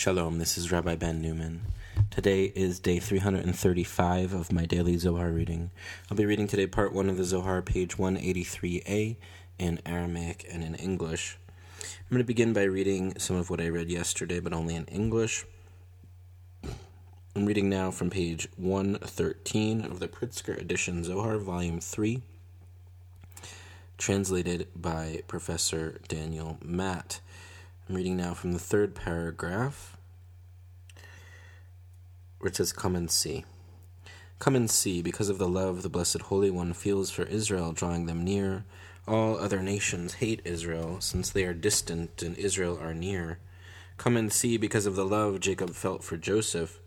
Shalom, this is Rabbi Ben Newman. Today is day 335 of my daily Zohar reading. I'll be reading today part 1 of the Zohar, page 183a, in Aramaic and in English. I'm going to begin by reading some of what I read yesterday, but only in English. I'm reading now from page 113 of the Pritzker edition Zohar, volume 3, translated by Professor Daniel Matt. I'm reading now from the third paragraph, which says, Come and see. Come and see, because of the love the Blessed Holy One feels for Israel, drawing them near. All other nations hate Israel, since they are distant and Israel are near. Come and see, because of the love Jacob felt for Joseph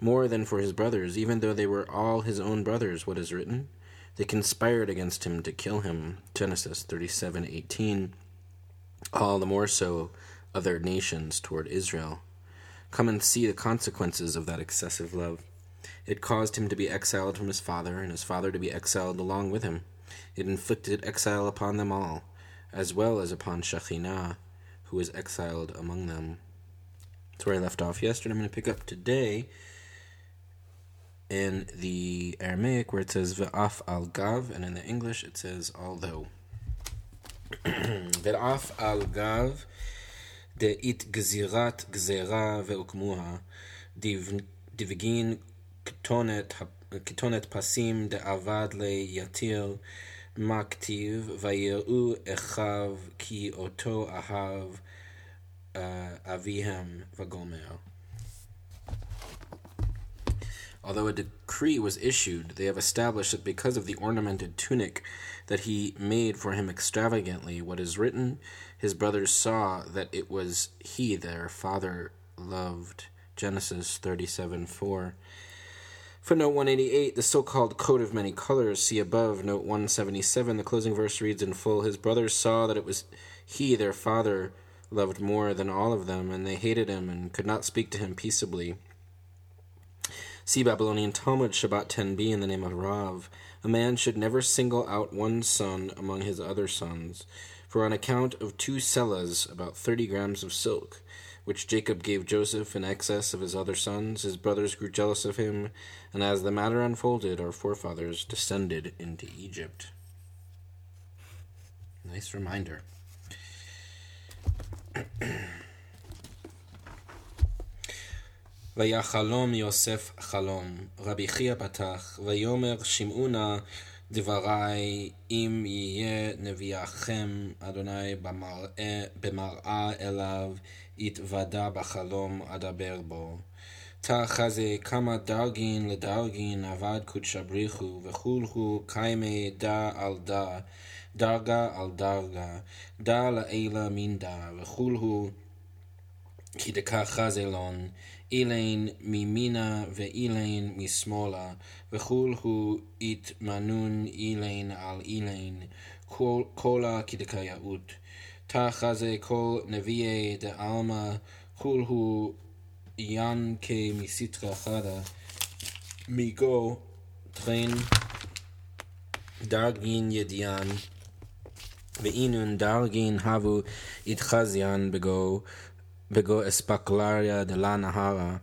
more than for his brothers, even though they were all his own brothers, what is written? They conspired against him to kill him. Genesis 37:18. All the more so other nations toward Israel. Come and see the consequences of that excessive love. It caused him to be exiled from his father, and his father to be exiled along with him. It inflicted exile upon them all, as well as upon Shekhinah, who was exiled among them. That's where I left off yesterday. I'm going to pick up today in the Aramaic where it says ve'af al gav, and in the English it says although. ve'af al gav דאית גזירת גזירה והוקמוה, דבגין כתונת פסים דאבד ליתיר, מה כתיב, ויראו אחיו כי אותו אהב אביהם וגומר. Although a decree was issued, they have established that because of the ornamented tunic that he made for him extravagantly, what is written, his brothers saw that it was he their father loved. Genesis 37 4. Footnote 188, the so called coat of many colors, see above, note 177. The closing verse reads in full His brothers saw that it was he, their father, loved more than all of them, and they hated him and could not speak to him peaceably. See Babylonian Talmud, Shabbat 10b, in the name of Rav. A man should never single out one son among his other sons, for on account of two selahs, about thirty grams of silk, which Jacob gave Joseph in excess of his other sons, his brothers grew jealous of him, and as the matter unfolded, our forefathers descended into Egypt. Nice reminder. ויחלום יוסף חלום, רבי חייא פתח, ויאמר שמעו נא דברי אם יהיה נביאכם אדוני במראה, במראה אליו יתוודע בחלום אדבר בו. תא חזה כמה דרגין לדרגין עבד קודשא בריחו וכולהו קיימי דה על דה דרגה על דרגה דה לעילה מן דה וכולהו כי דקה חזלון אילן מימינה ואילן משמאלה, וכול הוא התמנון אילן על אילן, כל הכדקאיות. תחת זה כל נביאי דעלמא, כול הוא ינקה מסיטרא חדה, מגו טרן דרגין ידיען, ואינון דרגין הבו התחזיין בגו, בגו אספקלריה דלה נהרה,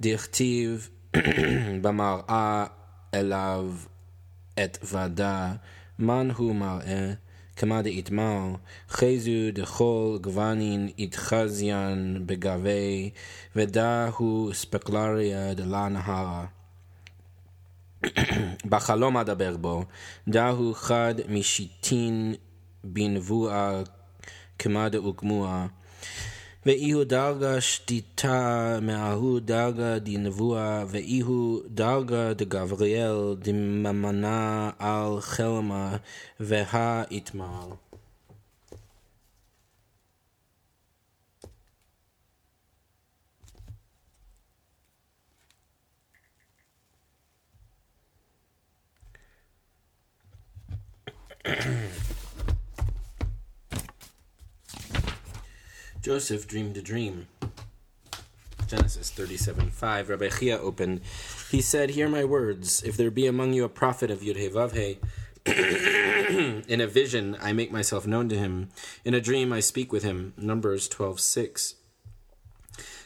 דכתיב במראה אליו את ודא, מן הוא מראה, כמה דאיתמר, חזו דכל גוונין התחזיין בגבי, ודא הוא ספקלריה דלה נהרה. בחלום אדבר בו, דא הוא חד משיטין בנבואה כמה דאוגמוה, ואיהו דרגה שתיתה מההוא דרגה דנבואה, ואיהו דרגה דגבריאל דממנה על חלמה, והא יתמר. Joseph dreamed a dream. Genesis 37 5. Rabbi Hiyya opened. He said, Hear my words. If there be among you a prophet of Yudhe in a vision I make myself known to him. In a dream I speak with him. Numbers 12 6.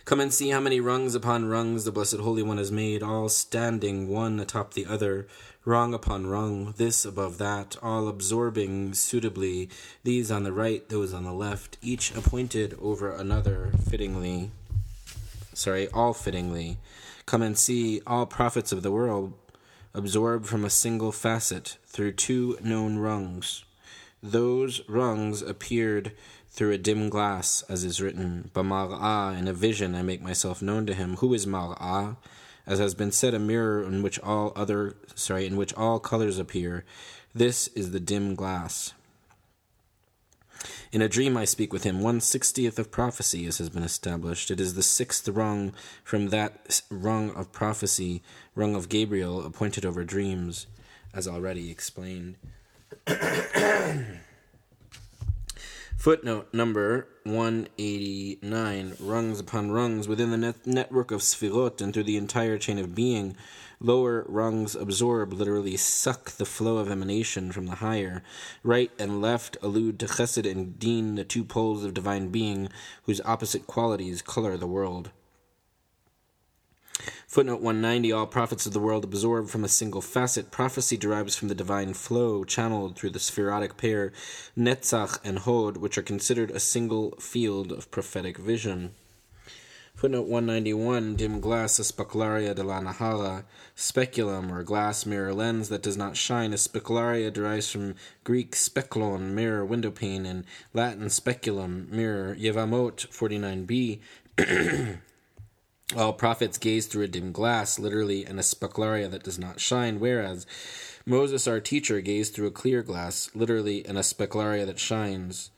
Come and see how many rungs upon rungs the Blessed Holy One has made, all standing one atop the other, rung upon rung, this above that, all absorbing suitably, these on the right, those on the left, each appointed over another fittingly. Sorry, all fittingly. Come and see all prophets of the world absorbed from a single facet through two known rungs. Those rungs appeared through a dim glass, as is written, Bamar'ah, in a vision I make myself known to him. Who is Mar'ah? As has been said, a mirror in which all other sorry, in which all colors appear. This is the dim glass. In a dream I speak with him, one sixtieth of prophecy, as has been established. It is the sixth rung from that rung of prophecy, rung of Gabriel, appointed over dreams, as already explained. Footnote number 189 Rungs upon rungs within the net- network of Sfirot and through the entire chain of being, lower rungs absorb, literally suck the flow of emanation from the higher. Right and left allude to Chesed and Din, the two poles of divine being, whose opposite qualities color the world. Footnote 190 All prophets of the world absorb from a single facet. Prophecy derives from the divine flow channeled through the sefirotic pair Netzach and Hod, which are considered a single field of prophetic vision. Footnote 191 Dim glass, aspaqlarya de la Nahara. Speculum, or glass mirror lens that does not shine. Aspaqlarya derives from Greek speculon, mirror, window pane, and Latin speculum, mirror. Yevamot 49b. All prophets gaze through a dim glass, literally, and aspaqlarya that does not shine, whereas Moses, our teacher, gazed through a clear glass, literally, and aspaqlarya that shines.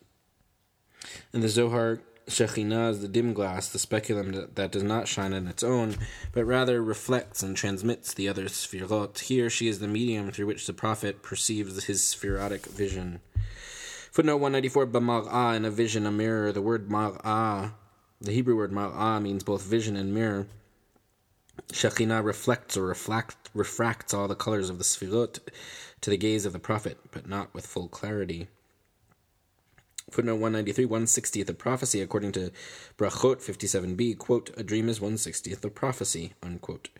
In the Zohar, Shekhinah is the dim glass, the speculum that, that does not shine on its own, but rather reflects and transmits the other sefirot. Here, she is the medium through which the prophet perceives his sefirotic vision. Footnote 194 B'mar'ah, in a vision, a mirror. The word mar'ah the Hebrew word mar'ah means both vision and mirror. Shekhinah reflects or reflect, refracts all the colors of the Sfirot to the gaze of the prophet, but not with full clarity. Footnote 193, 160th of prophecy, according to Brachot 57b, quote, a dream is 160th of prophecy, unquote.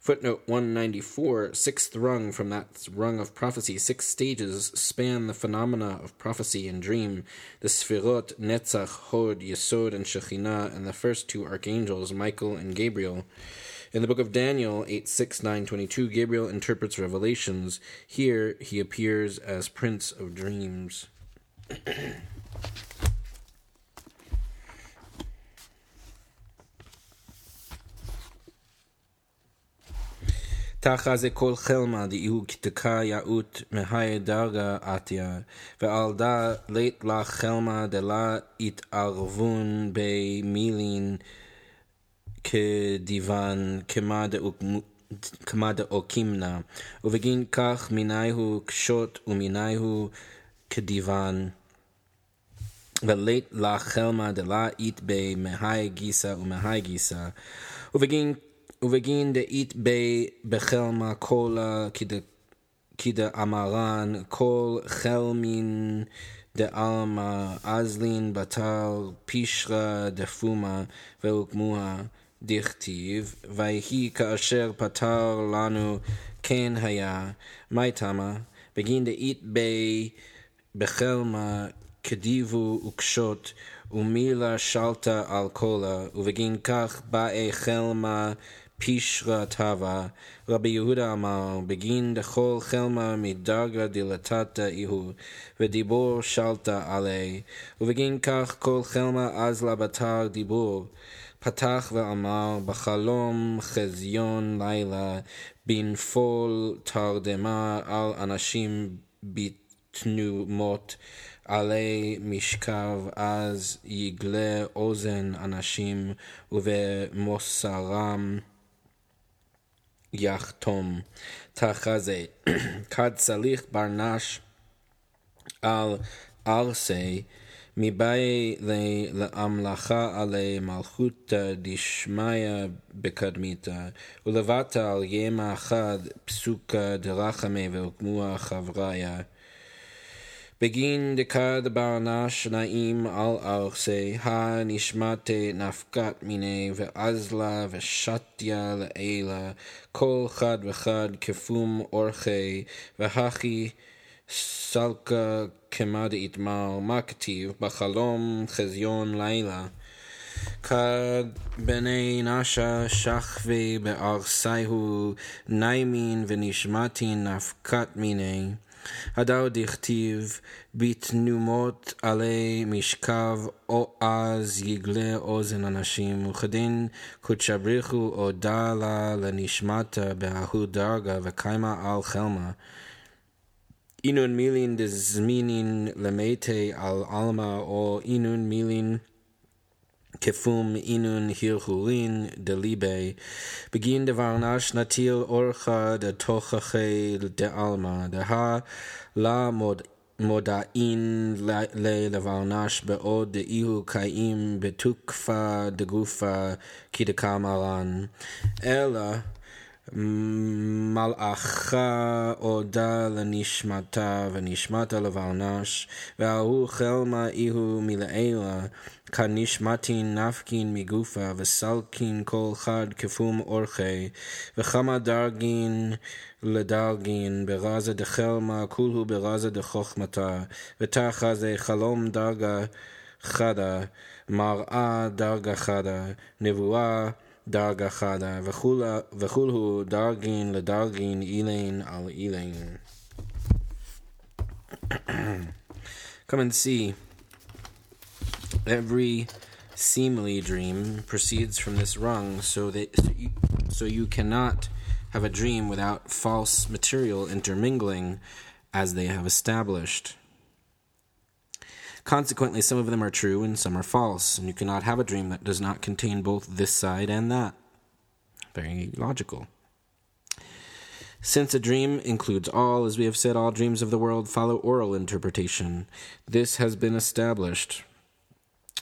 Footnote 194, sixth rung from that rung of prophecy, six stages span the phenomena of prophecy and dream, the Sfirot, Netzach, Hod, Yesod, and Shekhinah, and the first two archangels, Michael and Gabriel. In the book of Daniel 8 6 9 22, Gabriel interprets revelations. Here he appears as Prince of Dreams. תחת זה כל חלמה דאיהו כתקה יאות מהי דרגה עתיה, ועל דה לית לה חלמה דלה התערבון במילין כדיוון כמה דאוקימנה, ובגין כך מיניהו קשות ומיניהו כדיוון. ולית לה חלמה דלה אית בי מהי גיסא ומהי גיסא, ובגין ובגין דאית בי בחלמה קולה כדאמרן כל חלמין דעלמא אזלין בתר פישרא דפומה והוקמוה דכתיב ויהי כאשר פתר לנו כן היה מי תמה בגין דאית בי בחלמה כדיבו וקשות ומילה שלטה על קולה ובגין כך באי חלמה פישרה טבה, רבי יהודה אמר, בגין דכל חלמה מדרגה דילתתא איהו, ודיבור שלטה עלי, ובגין כך כל חלמה אז לה בתר דיבור. פתח ואמר, בחלום חזיון לילה, בנפול תרדמה על אנשים בתנומות, עלי משכב אז יגלה אוזן אנשים ובמוסרם יחתום. תחזה כד סליח ברנש על ארסי מבאי להמלכה עלי מלכותא דשמיא בקדמיתא ולבטה על ימה אחד פסוקה דרחמי והוקמוה חבריה בגין דקד ברנש נעים על ארצי, הנשמתי נפקת מיני, ואזלה ושתיה לעילה, כל חד וחד כפום אורחי, והכי סלקה כמד יתמר, מה כתיב? בחלום חזיון לילה. כד בני נשה שכבי בארסייהו, ניימין ונשמתין נפקת מיני. הדאו דכתיב בתנומות עלי משכב או אז יגלה אוזן אנשים וכדין קודשא בריחו או דא לה לנשמתה בההוא דרגה וקיימה על חלמה. אינון מילין דזמינין למתי על עלמא או אינון מילין כפום אינון הלכולין דליבי, בגין דבר נש נטיל אורחה דתוכחי דעלמא, דהה לה מודעין לדבר נש בעוד דאיהו קיים בתוקפה דגופה כדקאמרן, אלא מלאכה הודה לנשמתה ונשמתה לברנש, וההוא חלמה איהו מלעילה, כנשמתין נפקין מגופה, וסלקין כל חד כפום אורחי, וכמה דרגין לדרגין, ברזה דחלמה, כולו ברזה דחוכמתה, ותחה זה חלום דרגה חדה, מראה דרגה חדה, נבואה דרגה חדה, וכולו דרגין לדרגין אילין על אילין. Come and see. Every seemly dream proceeds from this rung, so that so you, so you cannot have a dream without false material intermingling, as they have established. Consequently, some of them are true and some are false, and you cannot have a dream that does not contain both this side and that. Very logical. Since a dream includes all, as we have said, all dreams of the world follow oral interpretation. This has been established.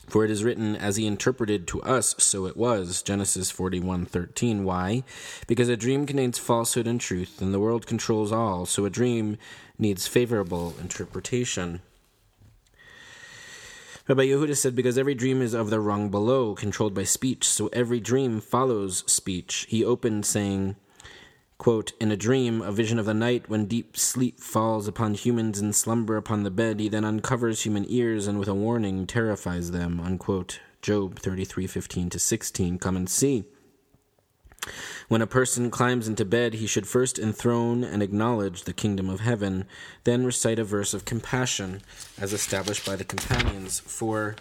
For it is written, as he interpreted to us, so it was. Genesis 41:13. Why? Because a dream contains falsehood and truth, and the world controls all, so a dream needs favorable interpretation. Rabbi Yehuda said, Because every dream is of the rung below, controlled by speech, so every dream follows speech. He opened saying, quote, In a dream, a vision of the night, when deep sleep falls upon humans in slumber upon the bed, he then uncovers human ears and with a warning terrifies them. Unquote. Job 33 15 to 16. Come and see. When a person climbs into bed, he should first enthrone and acknowledge the kingdom of heaven, then recite a verse of compassion, as established by the companions. For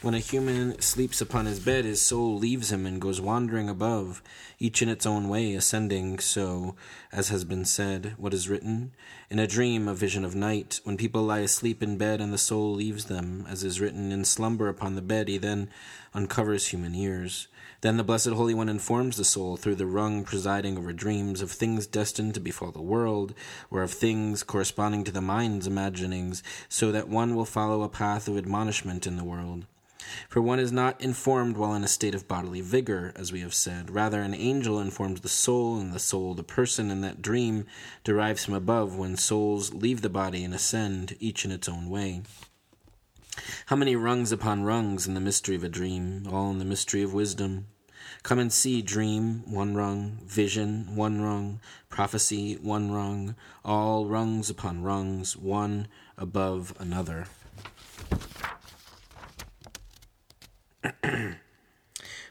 when a human sleeps upon his bed, his soul leaves him and goes wandering above, each in its own way, ascending so, as has been said, what is written? In a dream, a vision of night, when people lie asleep in bed and the soul leaves them, as is written, in slumber upon the bed, he then uncovers human ears. Then the Blessed Holy One informs the soul through the rung presiding over dreams of things destined to befall the world, or of things corresponding to the mind's imaginings, so that one will follow a path of admonishment in the world. For one is not informed while in a state of bodily vigor, as we have said. Rather, an angel informs the soul, and the soul the person, and that dream derives from above when souls leave the body and ascend, each in its own way. How many rungs upon rungs in the mystery of a dream, all in the mystery of wisdom. Come and see dream, one rung, vision, one rung, prophecy, one rung, all rungs upon rungs, one above another.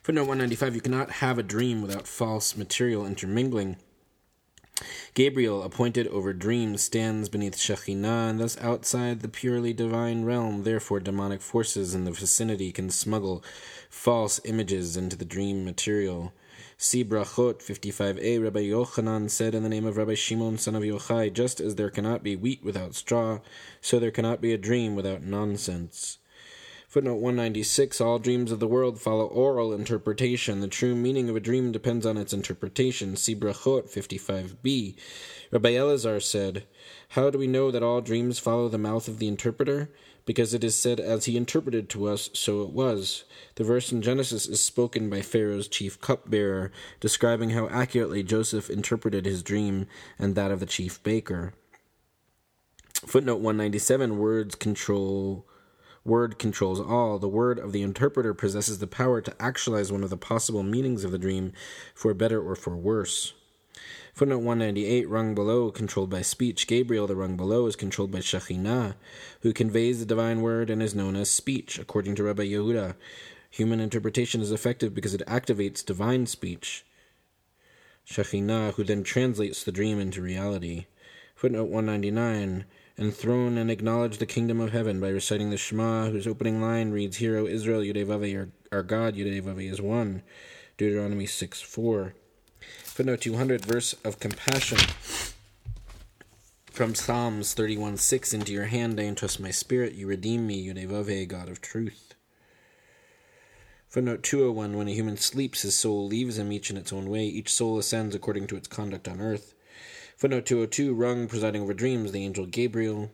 Footnote 195 You cannot have a dream without false material intermingling. Gabriel, appointed over dreams, stands beneath Shekhinah and thus outside the purely divine realm. Therefore, demonic forces in the vicinity can smuggle false images into the dream material. See Brachot 55a. Rabbi Yochanan said in the name of Rabbi Shimon, son of Yochai, just as there cannot be wheat without straw, so there cannot be a dream without nonsense. Footnote 196 All dreams of the world follow oral interpretation. The true meaning of a dream depends on its interpretation. See Brachot 55b. Rabbi Elazar said, How do we know that all dreams follow the mouth of the interpreter? Because it is said, As he interpreted to us, so it was. The verse in Genesis is spoken by Pharaoh's chief cupbearer, describing how accurately Joseph interpreted his dream and that of the chief baker. Footnote 197 Words control. Word controls all. The word of the interpreter possesses the power to actualize one of the possible meanings of the dream for better or for worse. Footnote 198 Rung below, controlled by speech. Gabriel, the rung below, is controlled by Shekhinah, who conveys the divine word and is known as speech, according to Rabbi Yehuda. Human interpretation is effective because it activates divine speech. Shekhinah, who then translates the dream into reality. Footnote 199 Enthrone and acknowledge the kingdom of heaven by reciting the Shema, whose opening line reads, Hear, Israel, Yudevave, our, our God, Yudevave is one. Deuteronomy 6 4. Footnote 200, verse of compassion from Psalms 31 6 Into your hand I entrust my spirit, you redeem me, Yudevave, God of truth. Footnote 201 When a human sleeps, his soul leaves him, each in its own way. Each soul ascends according to its conduct on earth. Footnote 202 Rung, presiding over dreams, the angel Gabriel.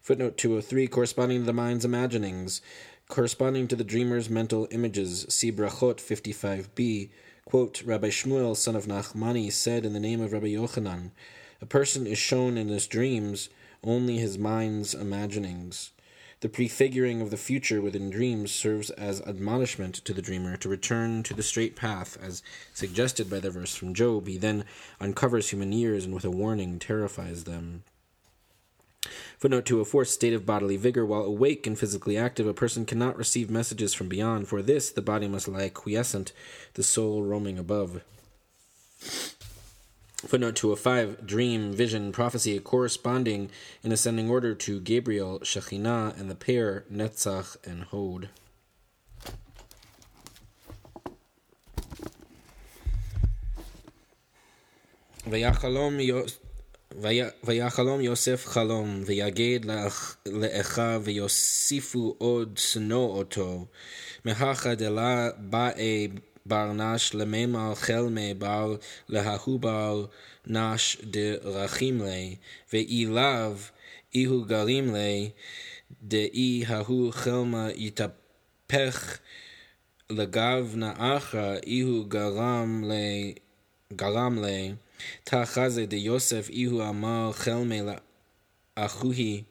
Footnote 203 Corresponding to the mind's imaginings, corresponding to the dreamer's mental images. See Brachot 55b. Quote, Rabbi Shmuel, son of Nachmani, said in the name of Rabbi Yochanan, A person is shown in his dreams only his mind's imaginings. The prefiguring of the future within dreams serves as admonishment to the dreamer to return to the straight path, as suggested by the verse from Job. He then uncovers human ears and with a warning terrifies them. Footnote 204 State of bodily vigor. While awake and physically active, a person cannot receive messages from beyond. For this, the body must lie quiescent, the soul roaming above. Footnote 205 Dream, vision, prophecy, corresponding in ascending order to Gabriel, Shekhinah, and the pair Netzach and Hod. ויחלום ויחלום יוסף חלום, ויגד לאחיו, ויוסיפו עוד שנוא אותו. מהכה דלה באי בר נש למימל חלמי בר לההוא בר נש דרכים לי, ואי לאו איהו גרים לי, דאי ההוא חלמה יתהפך לגב נאחר, איהו גרם לי, גרם לי, תחזה דיוסף איהו אמר חלמי לאחוהי,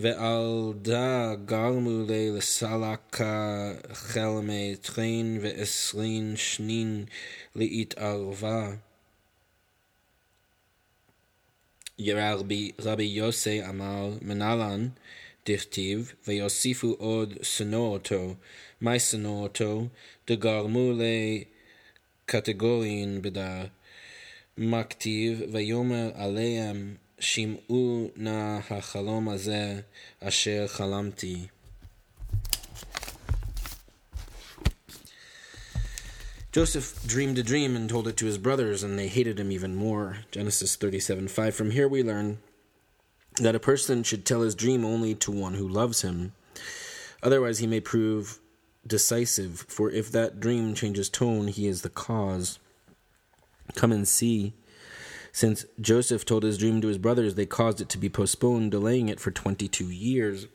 ועל דה גרמו לי לסלקה חלמי טרין ועשרין שנין להתערבה. רבי, רבי יוסי אמר מנהלן דכתיב ויוסיפו עוד שנוא אותו, מה שנוא אותו? דגרמו לקטגורין בדה מכתיב ויאמר עליהם שמעו נא החלום הזה אשר חלמתי. Joseph dreamed a dream and told it to his brothers, and they hated him even more. Genesis 37 5. From here we learn that a person should tell his dream only to one who loves him. Otherwise, he may prove decisive, for if that dream changes tone, he is the cause. Come and see. since Joseph told his dream to his brothers, they caused it to be postponed, delaying it for 22 years.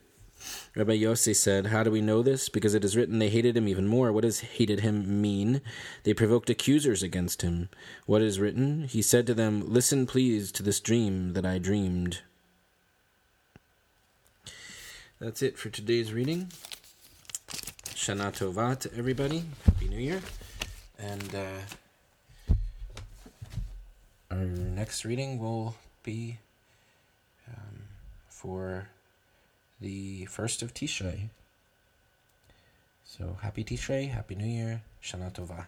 Rabbi Yossi said, How do we know this? Because it is written they hated him even more. What does hated him mean? They provoked accusers against him. What is written? He said to them, Listen, please, to this dream that I dreamed. That's it for today's reading. Shana Tova to everybody. Happy New Year. And uh, our next reading will be um, for the first of Tishrei. So happy Tishrei, happy New Year, Shana Tova.